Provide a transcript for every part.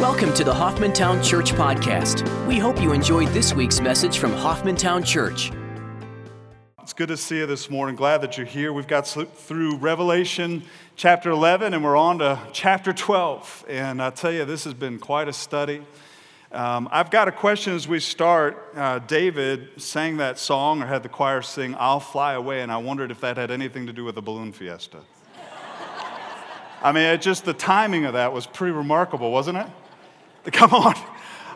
Welcome to the Hoffmantown Church Podcast. We hope you enjoyed this week's message from Hoffmantown Church. It's good to see you this morning. Glad that you're here. We've got through Revelation chapter 11 and we're on to chapter 12. And I tell you, this has been quite a study. Um, I've got a question as we start. Uh, David sang that song or had the choir sing, I'll Fly Away, and I wondered if that had anything to do with the balloon fiesta. I mean, just the timing of that was pretty remarkable, wasn't it? Come on.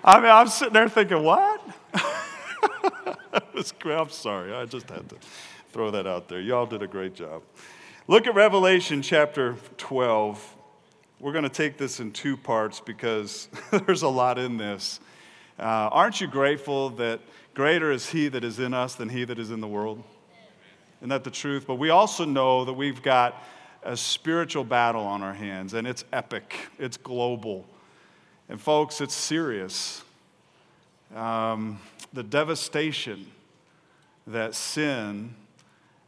I mean, I'm sitting there thinking, what? I'm sorry. I just had to throw that out there. Y'all did a great job. Look at Revelation chapter 12. We're going to take this in two parts because there's a lot in this. Uh, aren't you grateful that greater is He that is in us than He that is in the world? Isn't that the truth? But we also know that we've got a spiritual battle on our hands, and it's epic, it's global. And, folks, it's serious. Um, the devastation that sin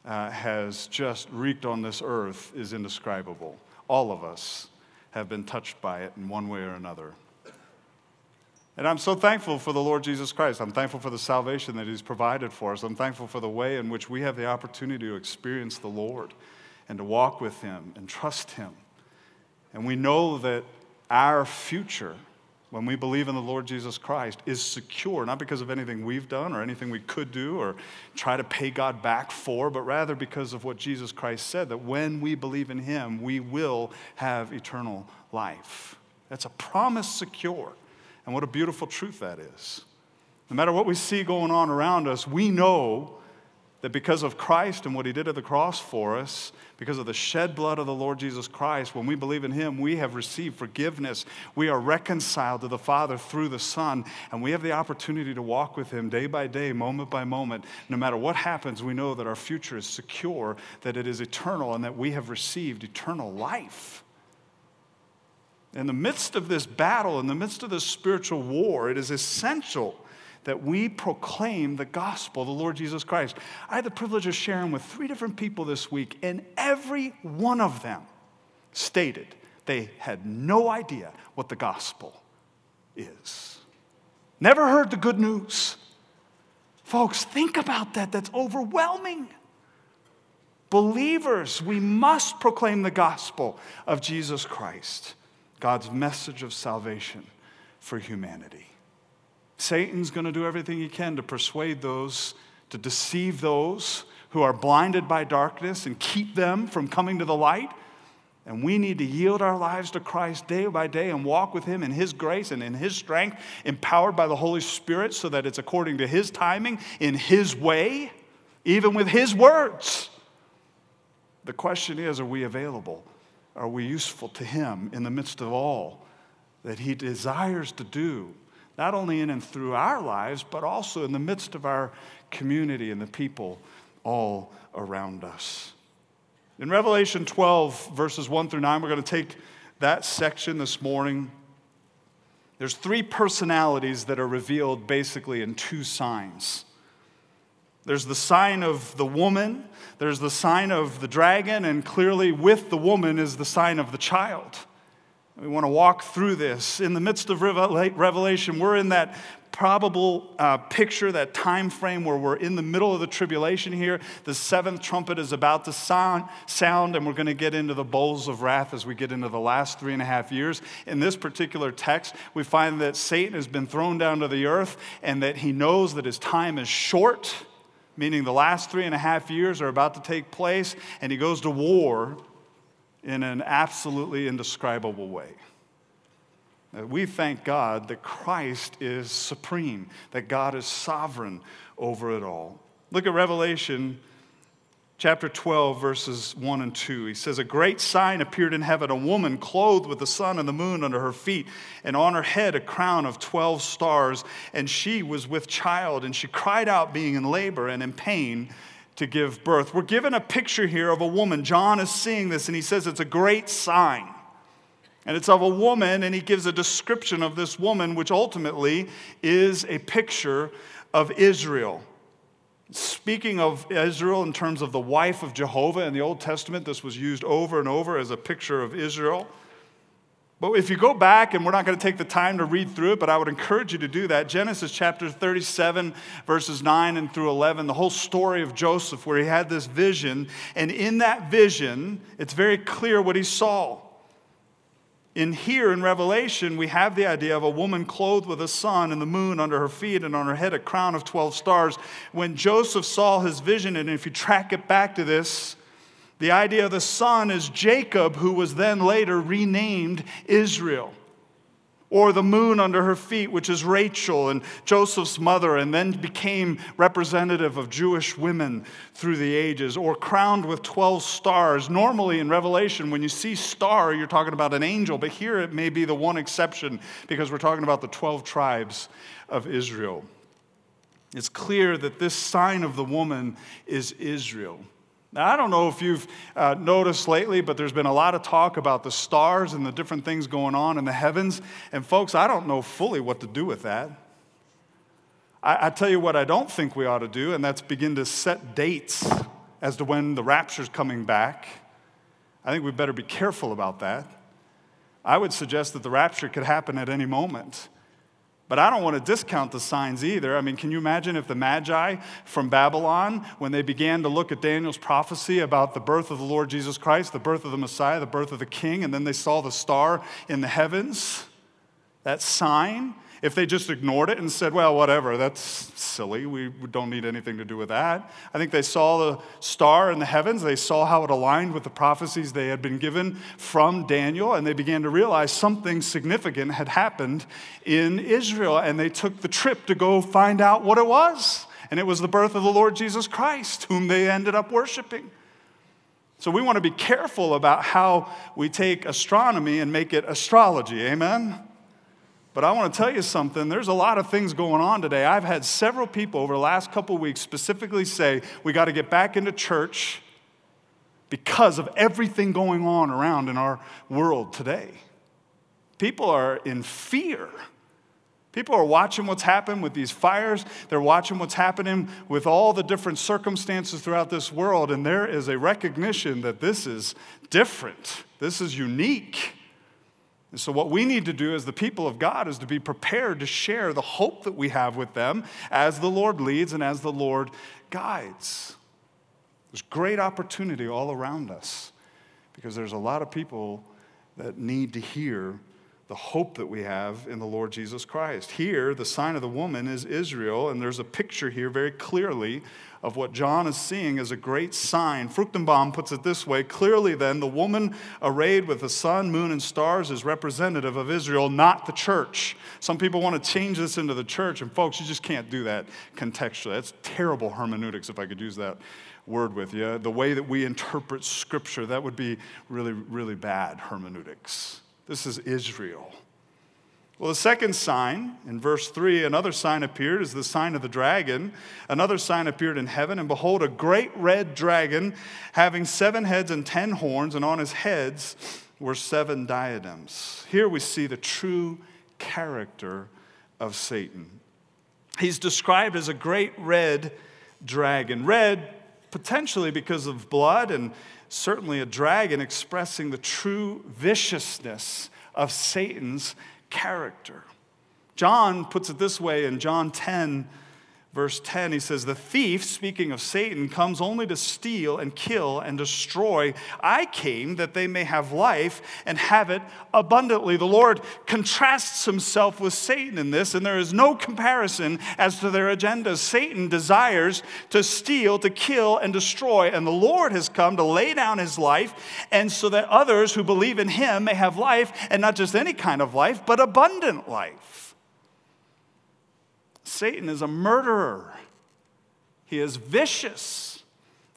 uh, has just wreaked on this earth is indescribable. All of us have been touched by it in one way or another. And I'm so thankful for the Lord Jesus Christ. I'm thankful for the salvation that He's provided for us. I'm thankful for the way in which we have the opportunity to experience the Lord and to walk with Him and trust Him. And we know that our future, when we believe in the Lord Jesus Christ, is secure, not because of anything we've done or anything we could do or try to pay God back for, but rather because of what Jesus Christ said that when we believe in Him, we will have eternal life. That's a promise secure. And what a beautiful truth that is. No matter what we see going on around us, we know that because of Christ and what he did at the cross for us, because of the shed blood of the Lord Jesus Christ, when we believe in him, we have received forgiveness. We are reconciled to the Father through the Son, and we have the opportunity to walk with him day by day, moment by moment. No matter what happens, we know that our future is secure, that it is eternal, and that we have received eternal life. In the midst of this battle, in the midst of this spiritual war, it is essential that we proclaim the gospel, the Lord Jesus Christ. I had the privilege of sharing with three different people this week, and every one of them stated they had no idea what the gospel is. Never heard the good news. Folks, think about that. That's overwhelming. Believers, we must proclaim the gospel of Jesus Christ, God's message of salvation for humanity. Satan's going to do everything he can to persuade those, to deceive those who are blinded by darkness and keep them from coming to the light. And we need to yield our lives to Christ day by day and walk with Him in His grace and in His strength, empowered by the Holy Spirit, so that it's according to His timing, in His way, even with His words. The question is are we available? Are we useful to Him in the midst of all that He desires to do not only in and through our lives, but also in the midst of our community and the people all around us. In Revelation 12, verses 1 through 9, we're going to take that section this morning. There's three personalities that are revealed basically in two signs. There's the sign of the woman, there's the sign of the dragon, and clearly with the woman is the sign of the child. We want to walk through this. In the midst of Revelation, we're in that probable uh, picture, that time frame where we're in the middle of the tribulation here. The seventh trumpet is about to sound, sound, and we're going to get into the bowls of wrath as we get into the last three and a half years. In this particular text, we find that Satan has been thrown down to the earth and that he knows that his time is short, meaning the last three and a half years are about to take place, and he goes to war in an absolutely indescribable way. Uh, we thank God that Christ is supreme, that God is sovereign over it all. Look at Revelation chapter 12, verses 1 and 2. He says, A great sign appeared in heaven, a woman clothed with the sun and the moon under her feet, and on her head a crown of 12 stars. And she was with child, and she cried out, being in labor and in pain to give birth. We're given a picture here of a woman. John is seeing this and he says it's a great sign. And it's of a woman, and he gives a description of this woman, which ultimately is a picture of Israel. Speaking of Israel in terms of the wife of Jehovah in the Old Testament, this was used over and over as a picture of Israel. But if you go back, and we're not going to take the time to read through it, but I would encourage you to do that. Genesis chapter 37, verses 9 and through 11, the whole story of Joseph, where he had this vision. And in that vision, it's very clear what he saw. In here in Revelation, we have the idea of a woman clothed with a sun and the moon under her feet and on her head a crown of 12 stars. When Joseph saw his vision, and if you track it back to this, the idea of the sun is Jacob, who was then later renamed Israel. Or the moon under her feet, which is Rachel and Joseph's mother, and then became representative of Jewish women through the ages. Or crowned with 12 stars. Normally in Revelation, when you see star, you're talking about an angel, but here it may be the one exception because we're talking about the 12 tribes of Israel. It's clear that this sign of the woman is Israel. Now, I don't know if you've uh, noticed lately, but there's been a lot of talk about the stars and the different things going on in the heavens. And, folks, I don't know fully what to do with that. I, I tell you what, I don't think we ought to do, and that's begin to set dates as to when the rapture's coming back. I think we better be careful about that. I would suggest that the rapture could happen at any moment. But I don't want to discount the signs either. I mean, can you imagine if the Magi from Babylon, when they began to look at Daniel's prophecy about the birth of the Lord Jesus Christ, the birth of the Messiah, the birth of the King, and then they saw the star in the heavens, that sign, if they just ignored it and said, well, whatever, that's silly, we don't need anything to do with that. I think they saw the star in the heavens, they saw how it aligned with the prophecies they had been given from Daniel, and they began to realize something significant had happened in Israel, and they took the trip to go find out what it was. And it was the birth of the Lord Jesus Christ, whom they ended up worshiping. So we want to be careful about how we take astronomy and make it astrology. Amen? But I want to tell you something. There's a lot of things going on today. I've had several people over the last couple weeks specifically say, we got to get back into church because of everything going on around in our world today. People are in fear. People are watching what's happened with these fires. They're watching what's happening with all the different circumstances throughout this world, and there is a recognition that this is different. This is unique. And so, what we need to do as the people of God is to be prepared to share the hope that we have with them as the Lord leads and as the Lord guides. There's great opportunity all around us because there's a lot of people that need to hear the hope that we have in the Lord Jesus Christ. Here, the sign of the woman is Israel, and there's a picture here very clearly of what John is seeing as a great sign. Fruchtenbaum puts it this way clearly, then, the woman arrayed with the sun, moon, and stars is representative of Israel, not the church. Some people want to change this into the church, and folks, you just can't do that contextually. That's terrible hermeneutics, if I could use that word with you. The way that we interpret Scripture, that would be really, really bad hermeneutics. This is Israel. Well, the second sign in verse 3, another sign appeared is the sign of the dragon. Another sign appeared in heaven, and behold, a great red dragon having seven heads and ten horns, and on his heads were seven diadems. Here we see the true character of Satan. He's described as a great red dragon. Red, potentially because of blood, and certainly a dragon expressing the true viciousness of Satan's character. John puts it this way in John 10, verse 10. He says, The thief, speaking of Satan, comes only to steal and kill and destroy. I came that they may have life and have it abundantly. The Lord contrasts himself with Satan in this, and there is no comparison as to their agendas. Satan desires to steal, to kill, and destroy, and the Lord has come to lay down his life, and so that others who believe in him may have life, and not just any kind of life, but abundant life. Satan is a murderer, he is vicious.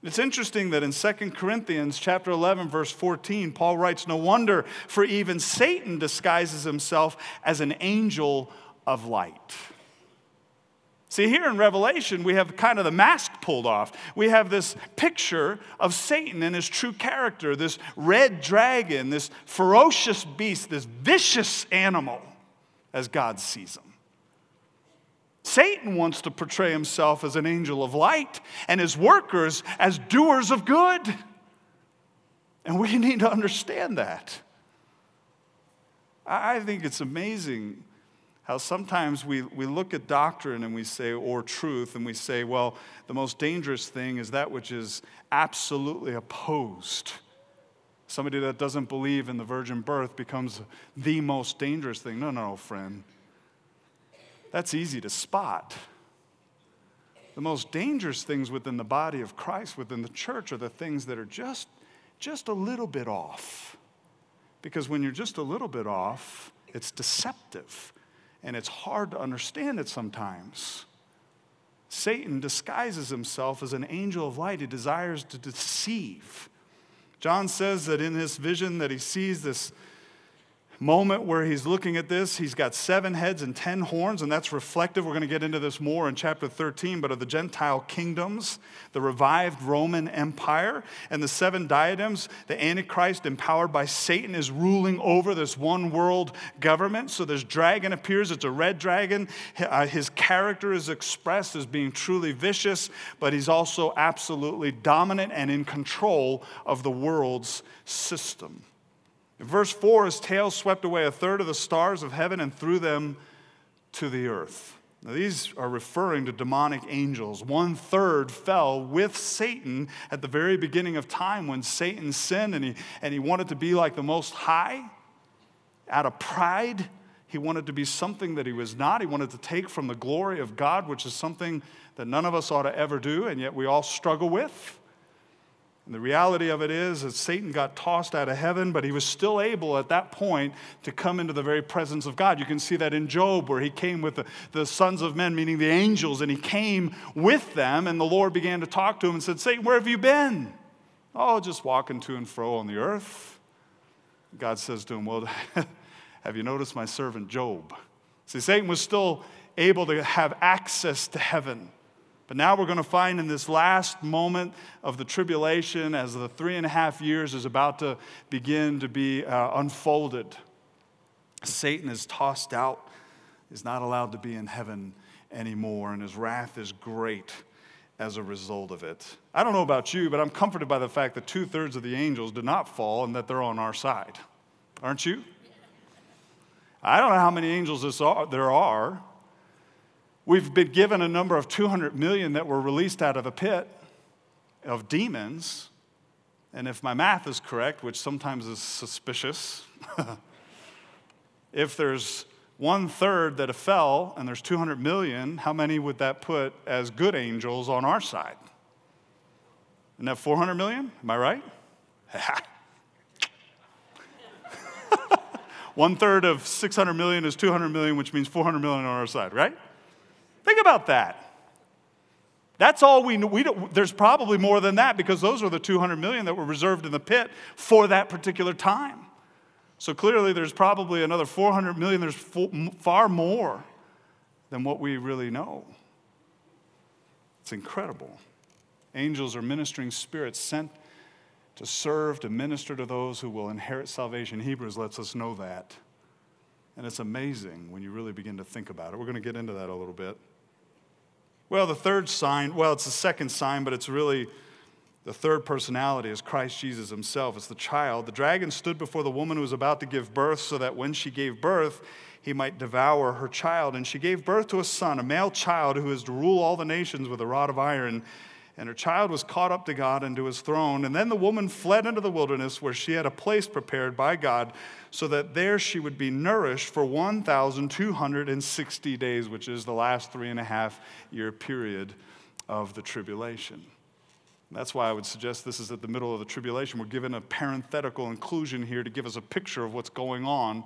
It's interesting that in 2 Corinthians chapter 11 verse 14 Paul writes no wonder for even Satan disguises himself as an angel of light. See, here in Revelation, we have kind of the mask pulled off. We have this picture of Satan and his true character, this red dragon, this ferocious beast, this vicious animal, as God sees him. Satan wants to portray himself as an angel of light and his workers as doers of good. And we need to understand that. I think it's amazing how sometimes we, we look at doctrine and we say, or truth, and we say, well, the most dangerous thing is that which is absolutely opposed. Somebody that doesn't believe in the virgin birth becomes the most dangerous thing. No, no, friend. That's easy to spot. The most dangerous things within the body of Christ, within the church, are the things that are just, just a little bit off. Because when you're just a little bit off, it's deceptive and it's hard to understand it sometimes. Satan disguises himself as an angel of light. He desires to deceive. John says that in this vision that he sees this moment where he's looking at this. He's got seven heads and ten horns, and that's reflective. We're going to get into this more in chapter 13, but of the Gentile kingdoms, the revived Roman Empire, and the seven diadems, the Antichrist, empowered by Satan, is ruling over this one world government. So this dragon appears. It's a red dragon. Uh, his character is expressed as being truly vicious, but he's also absolutely dominant and in control of the world's system. Verse 4, his tail swept away a third of the stars of heaven and threw them to the earth. Now, these are referring to demonic angels. One third fell with Satan at the very beginning of time when Satan sinned and he, and he wanted to be like the Most High. Out of pride, he wanted to be something that he was not. He wanted to take from the glory of God, which is something that none of us ought to ever do, and yet we all struggle with. And the reality of it is that Satan got tossed out of heaven, but he was still able at that point to come into the very presence of God. You can see that in Job, where he came with the, the sons of men, meaning the angels, and he came with them, and the Lord began to talk to him and said, Satan, where have you been? Oh, just walking to and fro on the earth. God says to him, Well, have you noticed my servant Job? See, Satan was still able to have access to heaven. But now we're going to find in this last moment of the tribulation, as the three and a half years is about to begin to be uh, unfolded, Satan is tossed out, is not allowed to be in heaven anymore, and his wrath is great as a result of it. I don't know about you, but I'm comforted by the fact that two thirds of the angels did not fall and that they're on our side. Aren't you? I don't know how many angels there are, We've been given a number of 200 million that were released out of a pit of demons. And if my math is correct, which sometimes is suspicious, if there's one third that fell and there's 200 million, how many would that put as good angels on our side? Isn't that 400 million? Am I right? one third of 600 million is 200 million, which means 400 million on our side, right? Think about that. That's all we know. There's probably more than that because those are the 200 million that were reserved in the pit for that particular time. So clearly, there's probably another 400 million. There's far more than what we really know. It's incredible. Angels are ministering spirits sent to serve, to minister to those who will inherit salvation. Hebrews lets us know that. And it's amazing when you really begin to think about it. We're going to get into that a little bit. Well, the third sign, well, it's the second sign, but it's really the third personality is Christ Jesus himself. It's the child. The dragon stood before the woman who was about to give birth so that when she gave birth, he might devour her child. And she gave birth to a son, a male child who is to rule all the nations with a rod of iron and her child was caught up to God and to his throne. And then the woman fled into the wilderness where she had a place prepared by God so that there she would be nourished for 1,260 days, which is the last three and a half year period of the tribulation. That's why I would suggest this is at the middle of the tribulation. We're given a parenthetical inclusion here to give us a picture of what's going on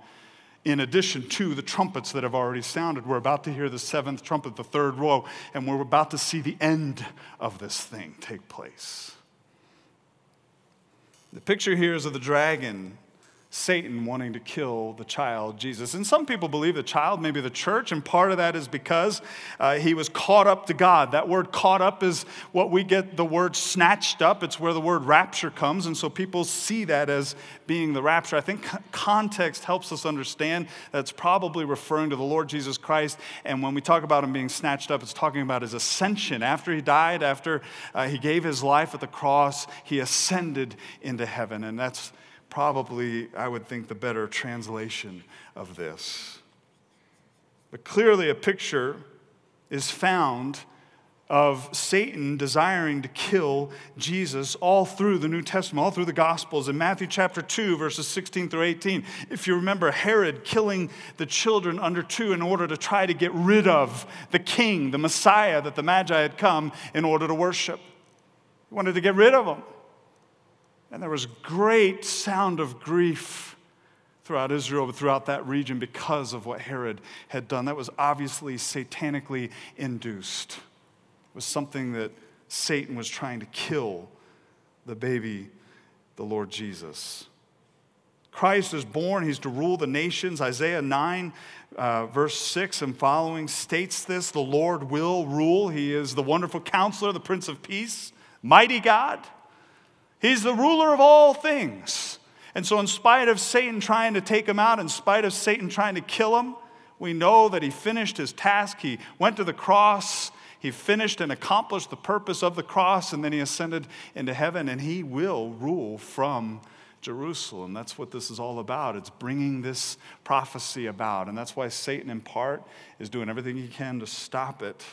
in addition to the trumpets that have already sounded. We're about to hear the seventh trumpet, the third woe, and we're about to see the end of this thing take place. The picture here is of the dragon Satan wanting to kill the child Jesus. And some people believe the child, maybe the church, and part of that is because uh, he was caught up to God. That word caught up is what we get the word snatched up. It's where the word rapture comes. And so people see that as being the rapture. I think context helps us understand that's probably referring to the Lord Jesus Christ. And when we talk about him being snatched up, it's talking about his ascension. After he died, after uh, he gave his life at the cross, he ascended into heaven. And that's probably, I would think, the better translation of this. But clearly, a picture is found of Satan desiring to kill Jesus all through the New Testament, all through the Gospels. In Matthew chapter 2, verses 16 through 18, if you remember Herod killing the children under two in order to try to get rid of the king, the Messiah that the Magi had come in order to worship. He wanted to get rid of them. And there was great sound of grief throughout Israel, throughout that region because of what Herod had done. That was obviously satanically induced It was something that Satan was trying to kill the baby, the Lord Jesus. Christ is born, he's to rule the nations. Isaiah 9, uh, verse 6 and following states this the Lord will rule. He is the wonderful counselor, the Prince of Peace, mighty God. He's the ruler of all things. And so, in spite of Satan trying to take him out, in spite of Satan trying to kill him, we know that he finished his task. He went to the cross he finished and accomplished the purpose of the cross, and then he ascended into heaven, and he will rule from Jerusalem. That's what this is all about. It's bringing this prophecy about. And that's why Satan, in part, is doing everything he can to stop it.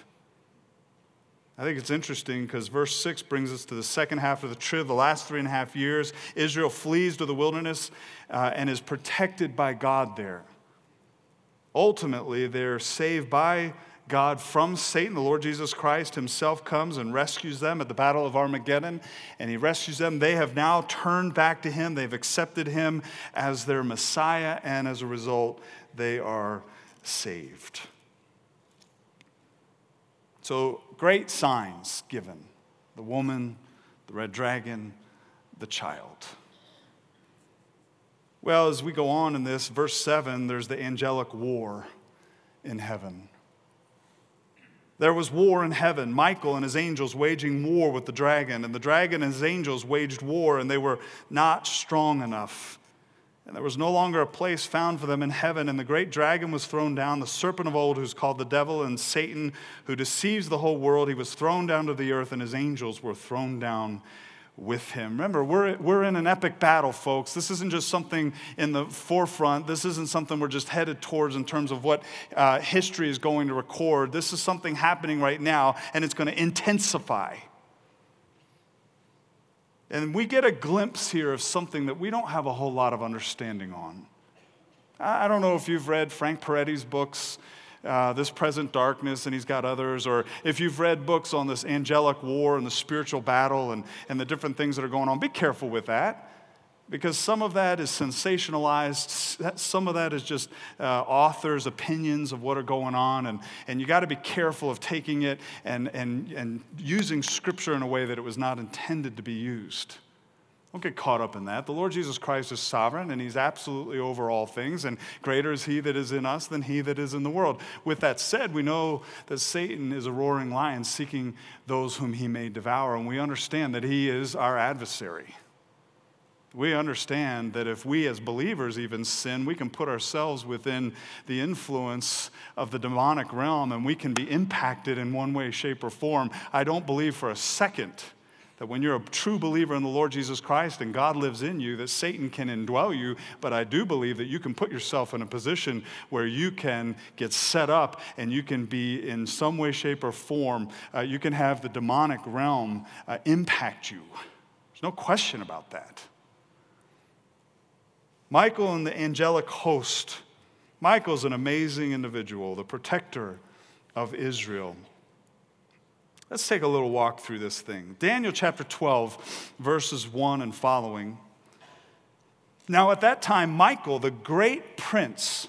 I think it's interesting because verse 6 brings us to the second half of the trib, the last three and a half years. Israel flees to the wilderness uh, and is protected by God there. Ultimately, they're saved by God from Satan. The Lord Jesus Christ himself comes and rescues them at the Battle of Armageddon, and he rescues them. They have now turned back to him, they've accepted him as their Messiah, and as a result, they are saved. So, great signs given the woman, the red dragon, the child. Well, as we go on in this, verse 7, there's the angelic war in heaven. There was war in heaven, Michael and his angels waging war with the dragon, and the dragon and his angels waged war, and they were not strong enough. And there was no longer a place found for them in heaven, and the great dragon was thrown down, the serpent of old, who's called the devil and Satan, who deceives the whole world. He was thrown down to the earth, and his angels were thrown down with him. Remember, we're, we're in an epic battle, folks. This isn't just something in the forefront. This isn't something we're just headed towards in terms of what uh, history is going to record. This is something happening right now, and it's going to intensify. And we get a glimpse here of something that we don't have a whole lot of understanding on. I don't know if you've read Frank Peretti's books uh, this present darkness, and he's got others. Or if you've read books on this angelic war and the spiritual battle and, and the different things that are going on, be careful with that. Because some of that is sensationalized, some of that is just uh, authors' opinions of what are going on, and, and you got to be careful of taking it and, and, and using scripture in a way that it was not intended to be used. Don't get caught up in that. The Lord Jesus Christ is sovereign and he's absolutely over all things, and greater is he that is in us than he that is in the world. With that said, we know that Satan is a roaring lion seeking those whom he may devour, and we understand that he is our adversary. We understand that if we as believers even sin, we can put ourselves within the influence of the demonic realm and we can be impacted in one way, shape, or form. I don't believe for a second that when you're a true believer in the Lord Jesus Christ and God lives in you, that Satan can indwell you. But I do believe that you can put yourself in a position where you can get set up and you can be in some way, shape, or form, uh, you can have the demonic realm uh, impact you. There's no question about that. Michael and the angelic host. Michael's an amazing individual, the protector of Israel. Let's take a little walk through this thing. Daniel chapter 12, verses 1 and following. Now, at that time, Michael, the great prince,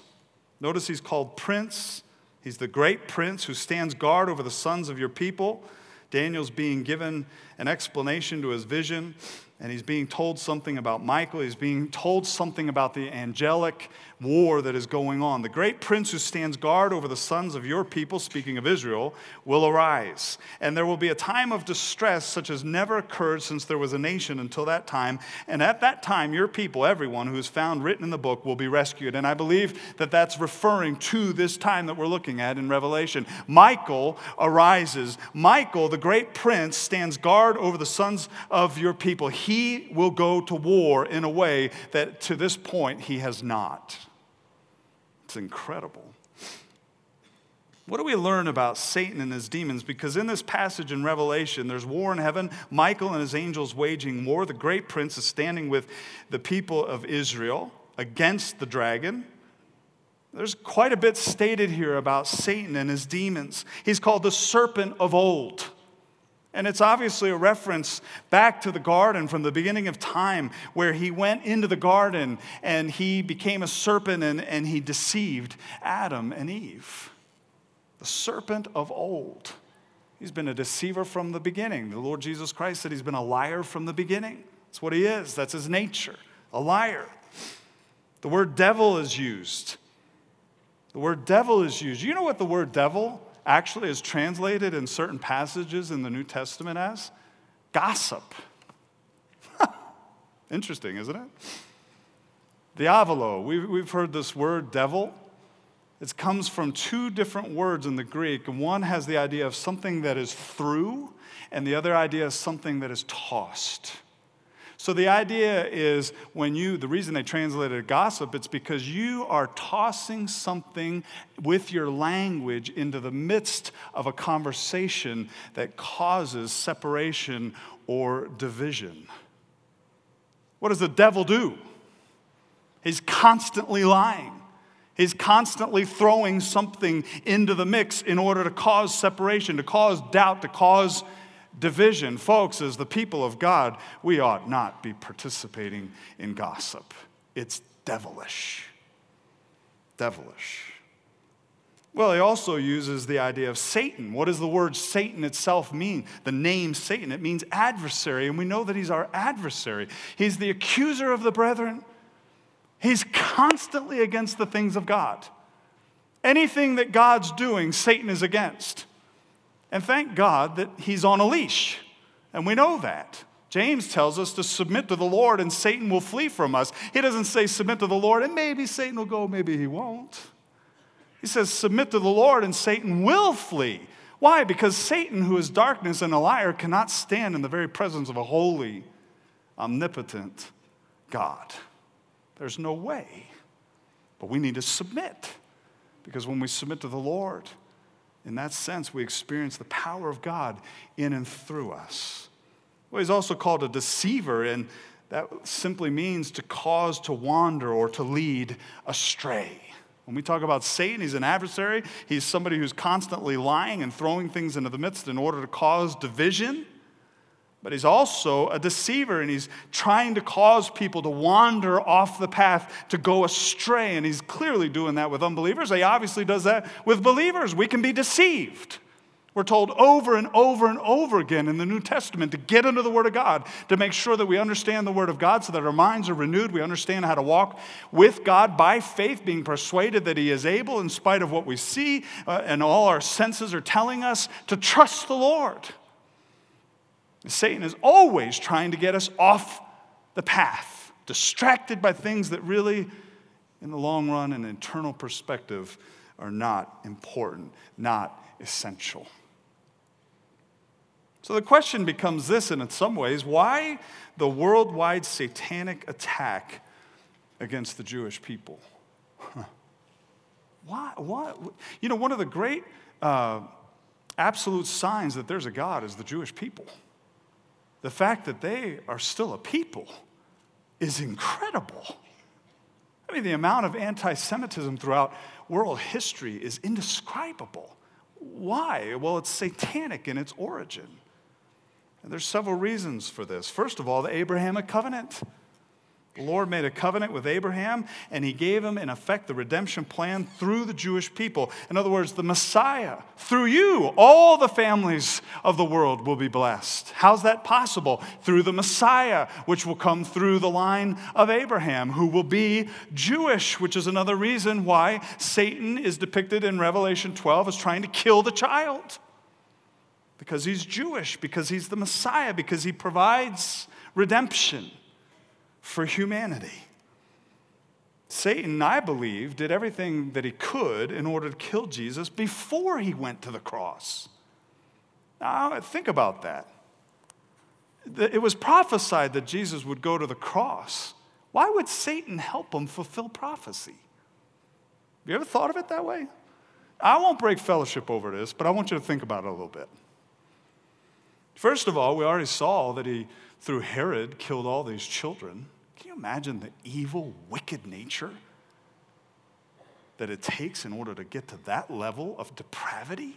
notice he's called prince. He's the great prince who stands guard over the sons of your people. Daniel's being given an explanation to his vision, and he's being told something about Michael. He's being told something about the angelic war that is going on. The great prince who stands guard over the sons of your people, speaking of Israel, will arise. And there will be a time of distress such as never occurred since there was a nation until that time. And at that time, your people, everyone who is found written in the book, will be rescued. And I believe that that's referring to this time that we're looking at in Revelation. Michael arises. Michael, the great prince, stands guard over the sons of your people. He will go to war in a way that to this point he has not. It's incredible. What do we learn about Satan and his demons? Because in this passage in Revelation, there's war in heaven, Michael and his angels waging war. The great prince is standing with the people of Israel against the dragon. There's quite a bit stated here about Satan and his demons. He's called the serpent of old. And it's obviously a reference back to the garden from the beginning of time, where he went into the garden and he became a serpent and, and he deceived Adam and Eve. The serpent of old. He's been a deceiver from the beginning. The Lord Jesus Christ said he's been a liar from the beginning. That's what he is, that's his nature, a liar. The word devil is used. The word devil is used. You know what the word devil actually is translated in certain passages in the New Testament as? Gossip. Interesting, isn't it? Diavolo, we've, we've heard this word devil. It comes from two different words in the Greek. One has the idea of something that is through, and the other idea is something that is tossed. So the idea is when you, the reason they translated gossip, it's because you are tossing something with your language into the midst of a conversation that causes separation or division. What does the devil do? He's constantly lying. He's constantly throwing something into the mix in order to cause separation, to cause doubt, to cause division. Folks, as the people of God, we ought not be participating in gossip. It's devilish. Devilish. Well, he also uses the idea of Satan. What does the word Satan itself mean? The name Satan, it means adversary, and we know that he's our adversary. He's the accuser of the brethren. He's constantly against the things of God. Anything that God's doing, Satan is against. And thank God that he's on a leash. And we know that. James tells us to submit to the Lord and Satan will flee from us. He doesn't say submit to the Lord and maybe Satan will go, maybe he won't. He says submit to the Lord and Satan will flee. Why? Because Satan, who is darkness and a liar, cannot stand in the very presence of a holy, omnipotent God. There's no way. But we need to submit because when we submit to the Lord, in that sense, we experience the power of God in and through us. Well, he's also called a deceiver, and that simply means to cause to wander or to lead astray. When we talk about Satan, he's an adversary. He's somebody who's constantly lying and throwing things into the midst in order to cause division but he's also a deceiver and he's trying to cause people to wander off the path, to go astray. And he's clearly doing that with unbelievers. He obviously does that with believers. We can be deceived. We're told over and over and over again in the New Testament to get into the Word of God, to make sure that we understand the Word of God so that our minds are renewed. We understand how to walk with God by faith, being persuaded that He is able, in spite of what we see uh, and all our senses are telling us, to trust the Lord. Satan is always trying to get us off the path, distracted by things that really, in the long run an internal perspective, are not important, not essential. So the question becomes this, and in some ways, why the worldwide satanic attack against the Jewish people? Why, why? You know, one of the great uh, absolute signs that there's a God is the Jewish people the fact that they are still a people is incredible. I mean, the amount of anti Semitism throughout world history is indescribable. Why? Well, it's satanic in its origin. And there's several reasons for this. First of all, the Abrahamic covenant. The Lord made a covenant with Abraham, and he gave him, in effect, the redemption plan through the Jewish people. In other words, the Messiah, through you, all the families of the world will be blessed. How's that possible? Through the Messiah, which will come through the line of Abraham, who will be Jewish, which is another reason why Satan is depicted in Revelation 12 as trying to kill the child. Because he's Jewish, because he's the Messiah, because he provides redemption for humanity. Satan, I believe, did everything that he could in order to kill Jesus before he went to the cross. Now, think about that. it was prophesied that Jesus would go to the cross. Why would Satan help him fulfill prophecy? Have you ever thought of it that way? I won't break fellowship over this, but I want you to think about it a little bit. First of all, we already saw that he, through Herod, killed all these children. Can you imagine the evil, wicked nature that it takes in order to get to that level of depravity?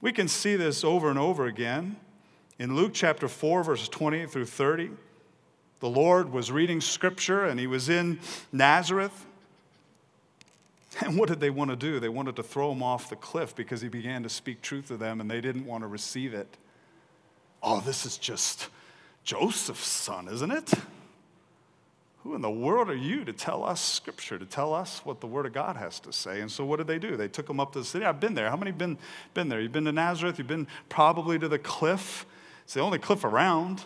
We can see this over and over again. In Luke chapter 4, verses 20 through 30, the Lord was reading scripture and he was in Nazareth. And what did they want to do? They wanted to throw him off the cliff because he began to speak truth to them and they didn't want to receive it. Oh, this is just Joseph's son, isn't it? Who in the world are you to tell us scripture, to tell us what the word of God has to say? And so what did they do? They took him up to the city. I've been there. How many been been there? You've been to Nazareth, you've been probably to the cliff. It's the only cliff around,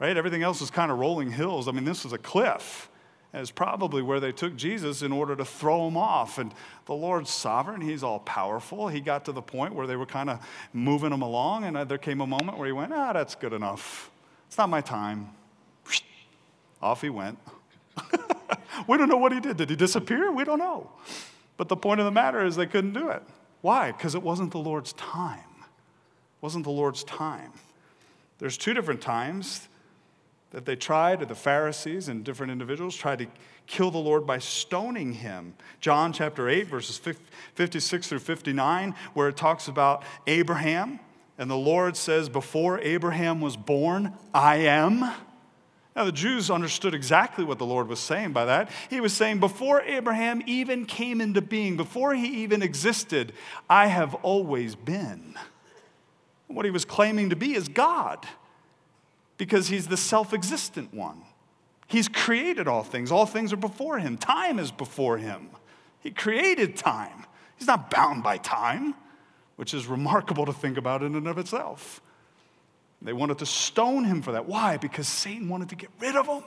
right? Everything else is kind of rolling hills. I mean, this is a cliff. And it's probably where they took Jesus in order to throw him off. And the Lord's sovereign, he's all powerful. He got to the point where they were kind of moving him along, and there came a moment where he went, Ah, that's good enough. It's not my time. Off he went. we don't know what he did. Did he disappear? We don't know. But the point of the matter is they couldn't do it. Why? Because it wasn't the Lord's time. It wasn't the Lord's time. There's two different times that they tried, or the Pharisees and different individuals tried to kill the Lord by stoning him. John chapter 8, verses 56 through 59, where it talks about Abraham, and the Lord says, Before Abraham was born, I am. Now, the Jews understood exactly what the Lord was saying by that. He was saying, Before Abraham even came into being, before he even existed, I have always been. What he was claiming to be is God because he's the self existent one. He's created all things, all things are before him, time is before him. He created time. He's not bound by time, which is remarkable to think about in and of itself. They wanted to stone him for that. Why? Because Satan wanted to get rid of him.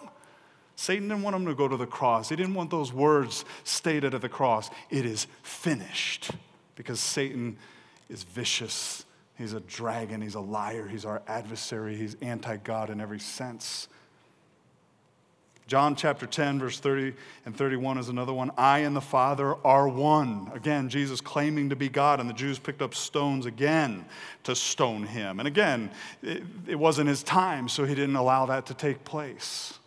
Satan didn't want him to go to the cross. He didn't want those words stated at the cross. It is finished. Because Satan is vicious He's a dragon, he's a liar, he's our adversary, he's anti God in every sense. John chapter 10, verse 30 and 31 is another one. I and the Father are one. Again, Jesus claiming to be God, and the Jews picked up stones again to stone him. And again, it, it wasn't his time, so he didn't allow that to take place.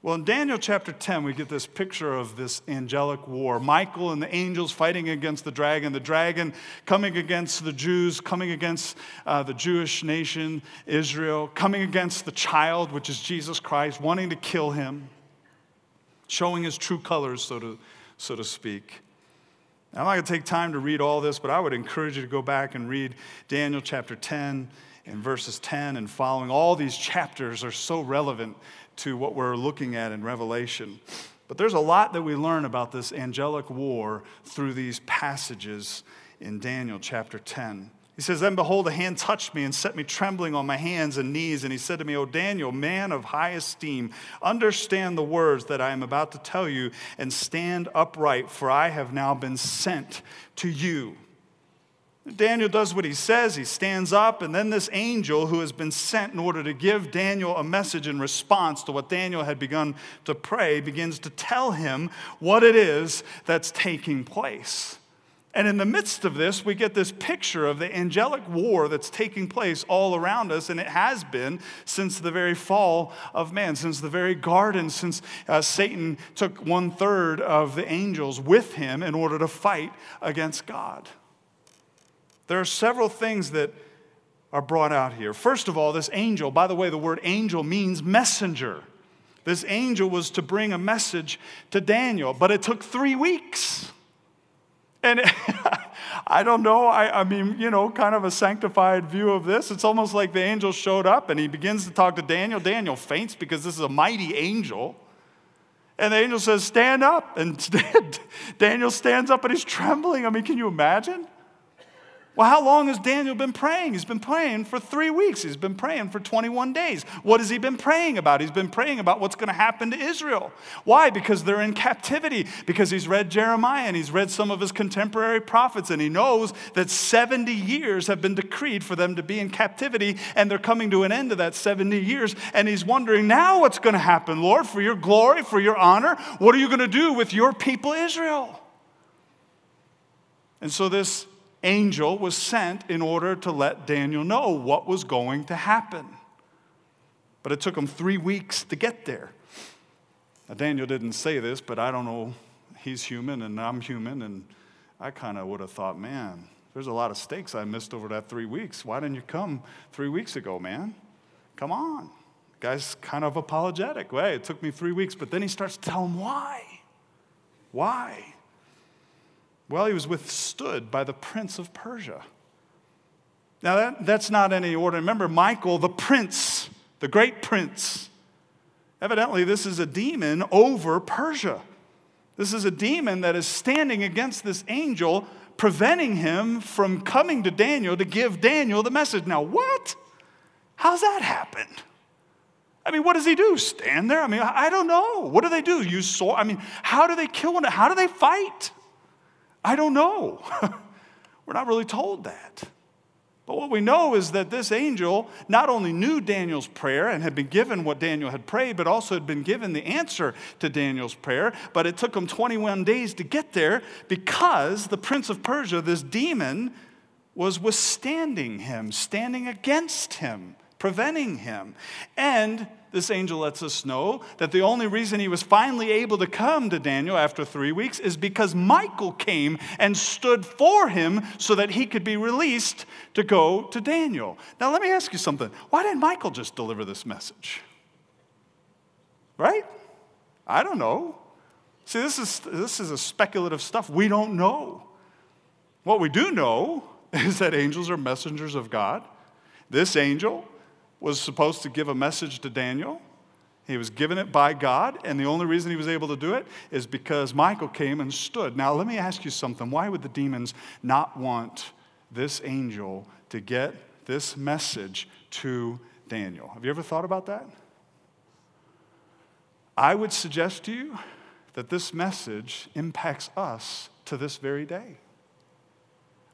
Well, in Daniel chapter 10, we get this picture of this angelic war. Michael and the angels fighting against the dragon, the dragon coming against the Jews, coming against uh, the Jewish nation, Israel, coming against the child, which is Jesus Christ, wanting to kill him, showing his true colors, so to, so to speak. I'm not going to take time to read all this, but I would encourage you to go back and read Daniel chapter 10 and verses 10 and following. All these chapters are so relevant to what we're looking at in Revelation. But there's a lot that we learn about this angelic war through these passages in Daniel chapter 10. He says, Then behold, a hand touched me and set me trembling on my hands and knees. And he said to me, O Daniel, man of high esteem, understand the words that I am about to tell you and stand upright, for I have now been sent to you. Daniel does what he says. He stands up, and then this angel who has been sent in order to give Daniel a message in response to what Daniel had begun to pray begins to tell him what it is that's taking place. And in the midst of this, we get this picture of the angelic war that's taking place all around us, and it has been since the very fall of man, since the very garden, since uh, Satan took one third of the angels with him in order to fight against God. There are several things that are brought out here. First of all, this angel, by the way, the word angel means messenger. This angel was to bring a message to Daniel, but it took three weeks. And I don't know, I, I, mean, you know, kind of a sanctified view of this. It's almost like the angel showed up and he begins to talk to Daniel. Daniel faints because this is a mighty angel. And the angel says, Stand up. And Daniel stands up and he's trembling. I mean, can you imagine? Well, how long has Daniel been praying? He's been praying for three weeks. He's been praying for 21 days. What has he been praying about? He's been praying about what's going to happen to Israel. Why? Because they're in captivity. Because he's read Jeremiah and he's read some of his contemporary prophets, and he knows that 70 years have been decreed for them to be in captivity, and they're coming to an end of that 70 years. And he's wondering, now what's going to happen, Lord, for your glory, for your honor? What are you going to do with your people, Israel? And so this angel was sent in order to let Daniel know what was going to happen. But it took him three weeks to get there. Now, Daniel didn't say this, but I don't know. He's human and I'm human, and I kind of would have thought, man, there's a lot of stakes I missed over that three weeks. Why didn't you come three weeks ago, man? Come on. The guy's kind of apologetic. Way, it took me three weeks, but then he starts to tell him why. Why? Well, he was withstood by the prince of Persia. Now, that, that's not any order. Remember, Michael, the prince, the great prince. Evidently, this is a demon over Persia. This is a demon that is standing against this angel, preventing him from coming to Daniel to give Daniel the message. Now, what? How's that happen? I mean, what does he do? Stand there? I mean, I don't know. What do they do? Use sword? I mean, how do they kill one? How do they fight? I don't know. We're not really told that. But what we know is that this angel not only knew Daniel's prayer and had been given what Daniel had prayed, but also had been given the answer to Daniel's prayer. But it took him 21 days to get there because the prince of Persia, this demon, was withstanding him, standing against him, preventing him. And this angel lets us know that the only reason he was finally able to come to Daniel after three weeks is because Michael came and stood for him so that he could be released to go to Daniel. Now, let me ask you something. Why didn't Michael just deliver this message? Right? I don't know. See, this is, this is a speculative stuff. We don't know. What we do know is that angels are messengers of God. This angel was supposed to give a message to Daniel. He was given it by God, and the only reason he was able to do it is because Michael came and stood. Now, let me ask you something. Why would the demons not want this angel to get this message to Daniel? Have you ever thought about that? I would suggest to you that this message impacts us to this very day.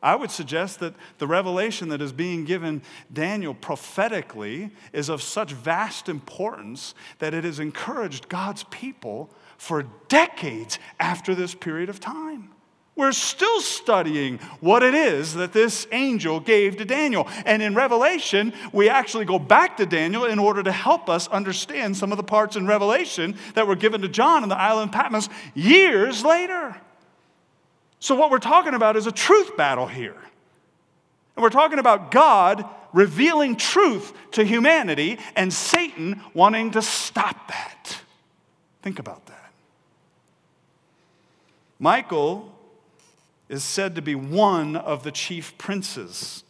I would suggest that the revelation that is being given Daniel prophetically is of such vast importance that it has encouraged God's people for decades after this period of time. We're still studying what it is that this angel gave to Daniel. And in Revelation, we actually go back to Daniel in order to help us understand some of the parts in Revelation that were given to John in the island of Patmos years later. So, what we're talking about is a truth battle here. And we're talking about God revealing truth to humanity and Satan wanting to stop that. Think about that. Michael is said to be one of the chief princes.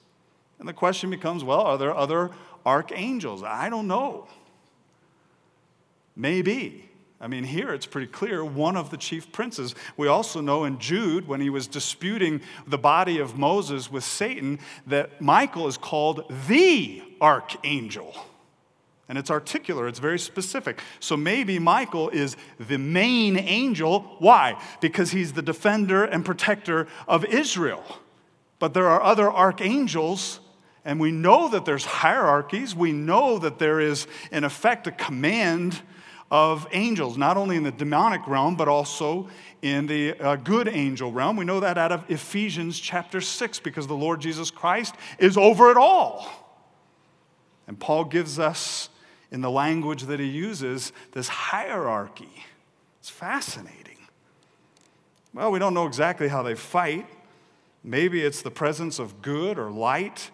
And the question becomes well, are there other archangels? I don't know. Maybe. I mean, here it's pretty clear one of the chief princes. We also know in Jude, when he was disputing the body of Moses with Satan, that Michael is called the archangel. And it's articular, it's very specific. So maybe Michael is the main angel. Why? Because he's the defender and protector of Israel. But there are other archangels and we know that there's hierarchies. We know that there is, in effect, a command of angels, not only in the demonic realm, but also in the uh, good angel realm. We know that out of Ephesians chapter 6, because the Lord Jesus Christ is over it all. And Paul gives us, in the language that he uses, this hierarchy. It's fascinating. Well, we don't know exactly how they fight. Maybe it's the presence of good or light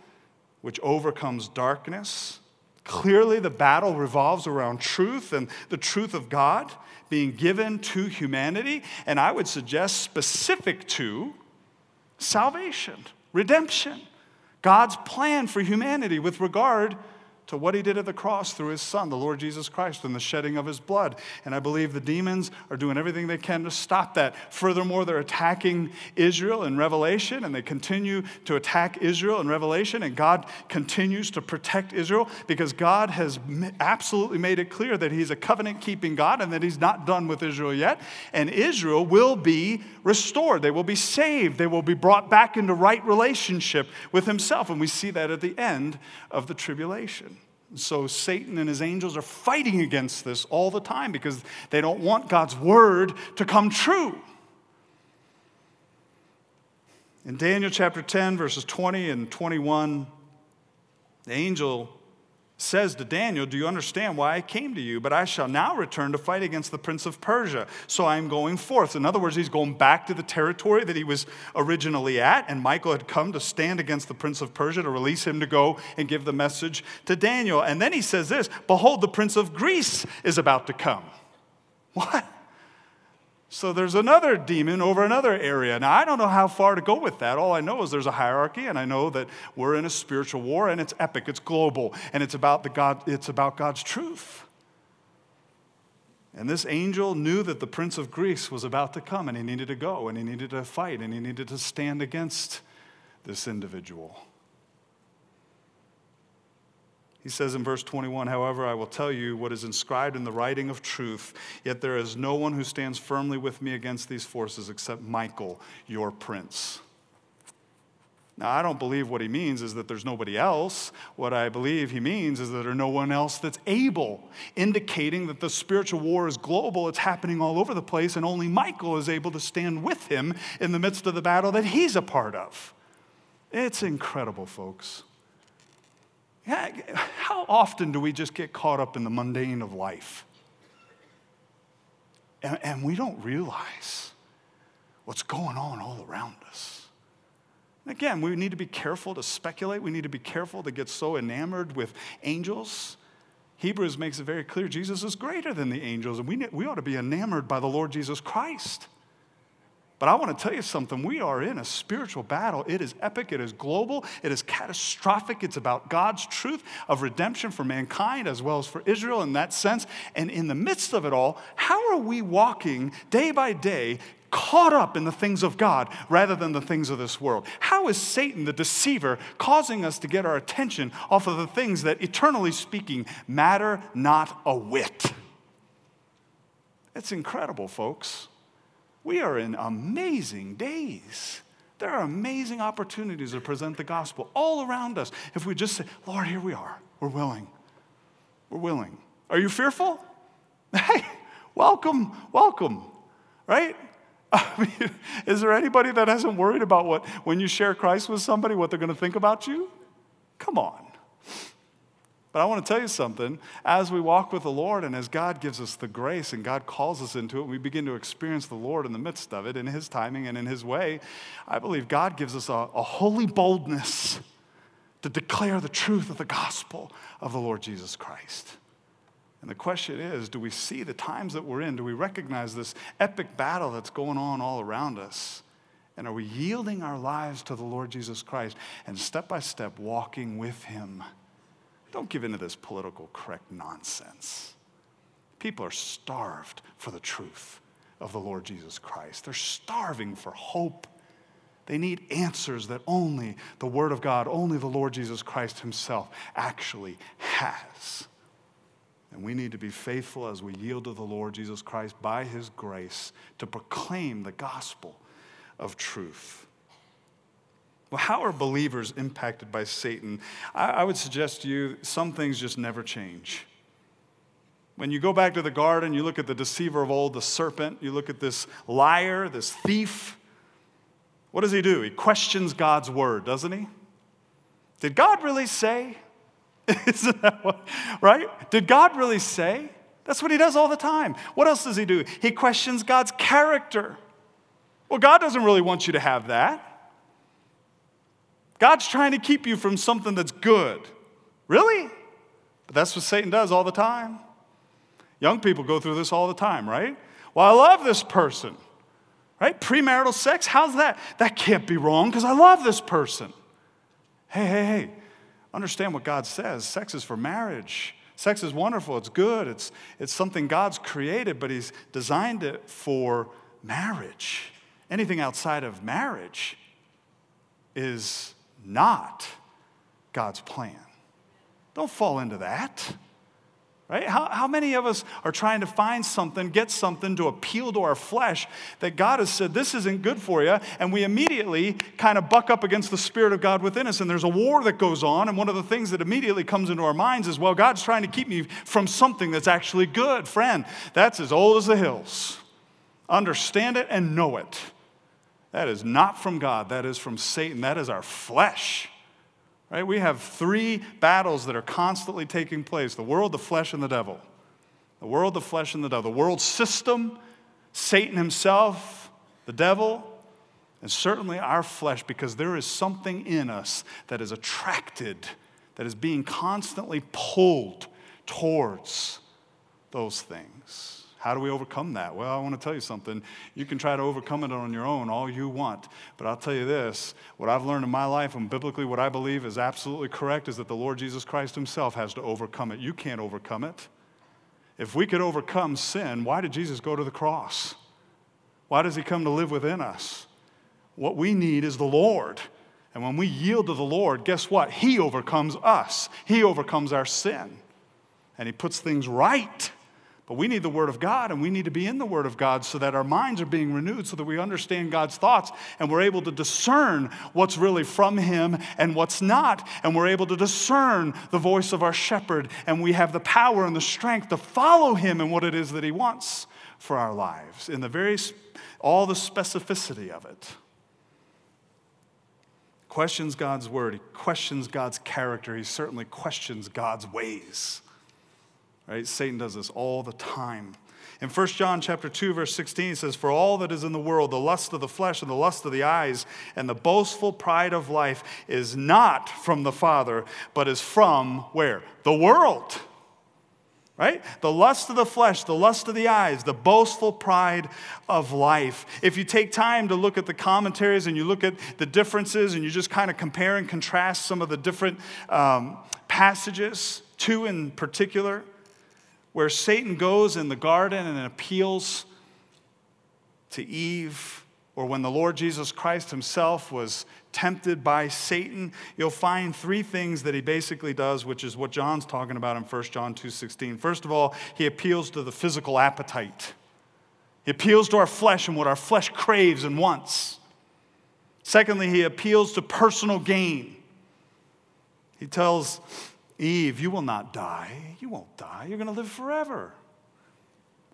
which overcomes darkness. Clearly, the battle revolves around truth and the truth of God being given to humanity, and I would suggest specific to salvation, redemption, God's plan for humanity with regard to what he did at the cross through his son, the Lord Jesus Christ, and the shedding of his blood. And I believe the demons are doing everything they can to stop that. Furthermore, they're attacking Israel in Revelation, and they continue to attack Israel in Revelation, and God continues to protect Israel because God has absolutely made it clear that he's a covenant keeping God and that he's not done with Israel yet. And Israel will be restored, they will be saved, they will be brought back into right relationship with himself. And we see that at the end of the tribulation. So Satan and his angels are fighting against this all the time because they don't want God's word to come true. In Daniel chapter 10, verses 20 and 21, the angel says to Daniel, Do you understand why I came to you? But I shall now return to fight against the prince of Persia. So I am going forth. In other words, he's going back to the territory that he was originally at, and Michael had come to stand against the prince of Persia to release him to go and give the message to Daniel. And then he says this Behold, the prince of Greece is about to come. What? So there's another demon over another area. Now, I don't know how far to go with that. All I know is there's a hierarchy, and I know that we're in a spiritual war, and it's epic, it's global, and it's about, the God, it's about God's truth. And this angel knew that the prince of Greece was about to come, and he needed to go, and he needed to fight, and he needed to stand against this individual. He says in verse 21, however, I will tell you what is inscribed in the writing of truth, yet there is no one who stands firmly with me against these forces except Michael, your prince. Now, I don't believe what he means is that there's nobody else. What I believe he means is that there's no one else that's able, indicating that the spiritual war is global, it's happening all over the place, and only Michael is able to stand with him in the midst of the battle that he's a part of. It's incredible, folks. How often do we just get caught up in the mundane of life? And, and we don't realize what's going on all around us. Again, we need to be careful to speculate. We need to be careful to get so enamored with angels. Hebrews makes it very clear Jesus is greater than the angels, and we, we ought to be enamored by the Lord Jesus Christ. But I want to tell you something. We are in a spiritual battle. It is epic, it is global, it is catastrophic. It's about God's truth of redemption for mankind as well as for Israel in that sense. And in the midst of it all, how are we walking day by day caught up in the things of God rather than the things of this world? How is Satan, the deceiver, causing us to get our attention off of the things that, eternally speaking, matter not a whit? It's incredible, folks. We are in amazing days. There are amazing opportunities to present the gospel all around us. If we just say, Lord, here we are, we're willing. We're willing. Are you fearful? Hey, welcome, welcome, right? I mean, is there anybody that hasn't worried about what, when you share Christ with somebody, what they're going to think about you? Come on. But I want to tell you something. As we walk with the Lord and as God gives us the grace and God calls us into it, we begin to experience the Lord in the midst of it in His timing and in His way. I believe God gives us a, a holy boldness to declare the truth of the gospel of the Lord Jesus Christ. And the question is do we see the times that we're in? Do we recognize this epic battle that's going on all around us? And are we yielding our lives to the Lord Jesus Christ and step by step walking with Him? Don't give in to this political correct nonsense. People are starved for the truth of the Lord Jesus Christ. They're starving for hope. They need answers that only the Word of God, only the Lord Jesus Christ Himself actually has. And we need to be faithful as we yield to the Lord Jesus Christ by His grace to proclaim the gospel of truth. Well, how are believers impacted by Satan? I, I would suggest to you some things just never change. When you go back to the garden, you look at the deceiver of old, the serpent, you look at this liar, this thief. What does he do? He questions God's word, doesn't he? Did God really say? Isn't that what, right? Did God really say? That's what he does all the time. What else does he do? He questions God's character. Well, God doesn't really want you to have that. God's trying to keep you from something that's good. Really? But that's what Satan does all the time. Young people go through this all the time, right? Well, I love this person, right? Premarital sex, how's that? That can't be wrong because I love this person. Hey, hey, hey. Understand what God says. Sex is for marriage. Sex is wonderful, it's good, it's, it's something God's created, but He's designed it for marriage. Anything outside of marriage is not God's plan. Don't fall into that. Right? How, how many of us are trying to find something, get something to appeal to our flesh that God has said, this isn't good for you, and we immediately kind of buck up against the Spirit of God within us, and there's a war that goes on, and one of the things that immediately comes into our minds is, well, God's trying to keep me from something that's actually good. Friend, that's as old as the hills. Understand it and know it. That is not from God, that is from Satan, that is our flesh. Right? We have three battles that are constantly taking place the world, the flesh, and the devil. The world, the flesh, and the devil. The world system, Satan himself, the devil, and certainly our flesh, because there is something in us that is attracted, that is being constantly pulled towards those things. How do we overcome that? Well, I want to tell you something. You can try to overcome it on your own all you want. But I'll tell you this what I've learned in my life, and biblically what I believe is absolutely correct, is that the Lord Jesus Christ Himself has to overcome it. You can't overcome it. If we could overcome sin, why did Jesus go to the cross? Why does He come to live within us? What we need is the Lord. And when we yield to the Lord, guess what? He overcomes us, He overcomes our sin. And He puts things right. But we need the Word of God, and we need to be in the Word of God so that our minds are being renewed, so that we understand God's thoughts, and we're able to discern what's really from Him and what's not. And we're able to discern the voice of our shepherd, and we have the power and the strength to follow Him and what it is that He wants for our lives in the very, all the specificity of it. Questions God's Word, He questions God's character, He certainly questions God's ways. Right? Satan does this all the time. In 1 John chapter 2 verse 16 it says for all that is in the world the lust of the flesh and the lust of the eyes and the boastful pride of life is not from the Father but is from where? The world. Right? The lust of the flesh, the lust of the eyes, the boastful pride of life. If you take time to look at the commentaries and you look at the differences and you just kind of compare and contrast some of the different um, passages, two in particular, where Satan goes in the garden and appeals to Eve, or when the Lord Jesus Christ himself was tempted by Satan, you'll find three things that he basically does, which is what John's talking about in 1 John 2:16. First of all, he appeals to the physical appetite. He appeals to our flesh and what our flesh craves and wants. Secondly, he appeals to personal gain. He tells Eve, you will not die. You won't die. You're going to live forever.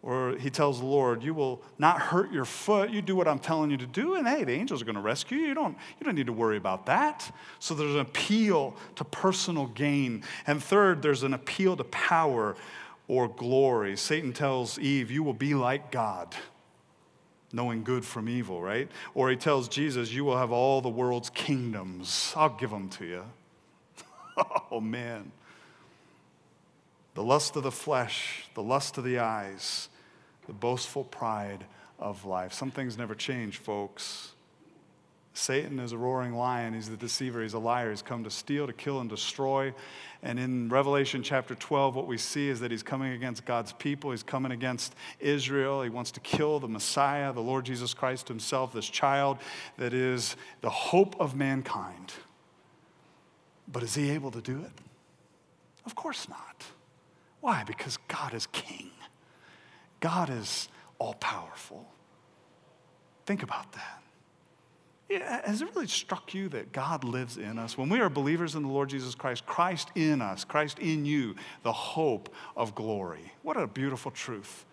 Or he tells the Lord, You will not hurt your foot. You do what I'm telling you to do, and hey, the angels are going to rescue you. You don't, you don't need to worry about that. So there's an appeal to personal gain. And third, there's an appeal to power or glory. Satan tells Eve, You will be like God, knowing good from evil, right? Or he tells Jesus, You will have all the world's kingdoms. I'll give them to you. oh, man. The lust of the flesh, the lust of the eyes, the boastful pride of life. Some things never change, folks. Satan is a roaring lion. He's the deceiver. He's a liar. He's come to steal, to kill, and destroy. And in Revelation chapter 12, what we see is that he's coming against God's people. He's coming against Israel. He wants to kill the Messiah, the Lord Jesus Christ himself, this child that is the hope of mankind. But is he able to do it? Of course not. Why? Because God is king, God is all powerful. Think about that. Has it really struck you that God lives in us? When we are believers in the Lord Jesus Christ, Christ in us, Christ in you, the hope of glory. What a beautiful truth.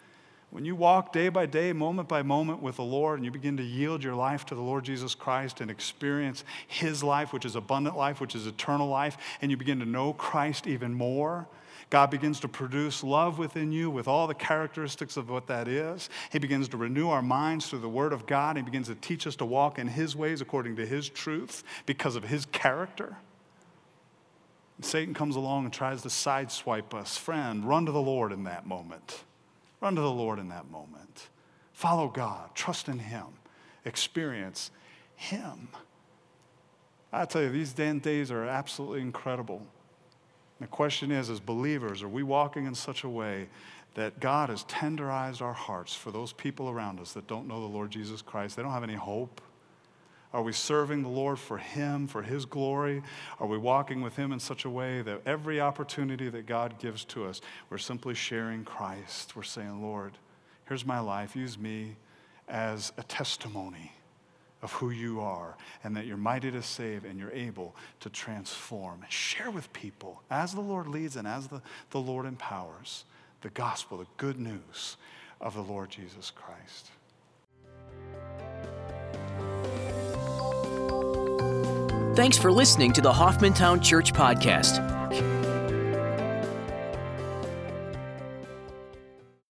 When you walk day by day, moment by moment with the Lord, and you begin to yield your life to the Lord Jesus Christ and experience His life, which is abundant life, which is eternal life, and you begin to know Christ even more, God begins to produce love within you with all the characteristics of what that is. He begins to renew our minds through the Word of God. He begins to teach us to walk in His ways according to His truth because of His character. Satan comes along and tries to sideswipe us. Friend, run to the Lord in that moment. Run to the Lord in that moment. Follow God, trust in Him, experience Him. I tell you, these days are absolutely incredible. The question is, as believers, are we walking in such a way that God has tenderized our hearts for those people around us that don't know the Lord Jesus Christ? They don't have any hope. Are we serving the Lord for Him, for His glory? Are we walking with Him in such a way that every opportunity that God gives to us, we're simply sharing Christ? We're saying, Lord, here's my life. Use me as a testimony of who you are and that you're mighty to save and you're able to transform. And share with people as the Lord leads and as the, the Lord empowers the gospel, the good news of the Lord Jesus Christ. Thanks for listening to the Hoffmantown Church Podcast.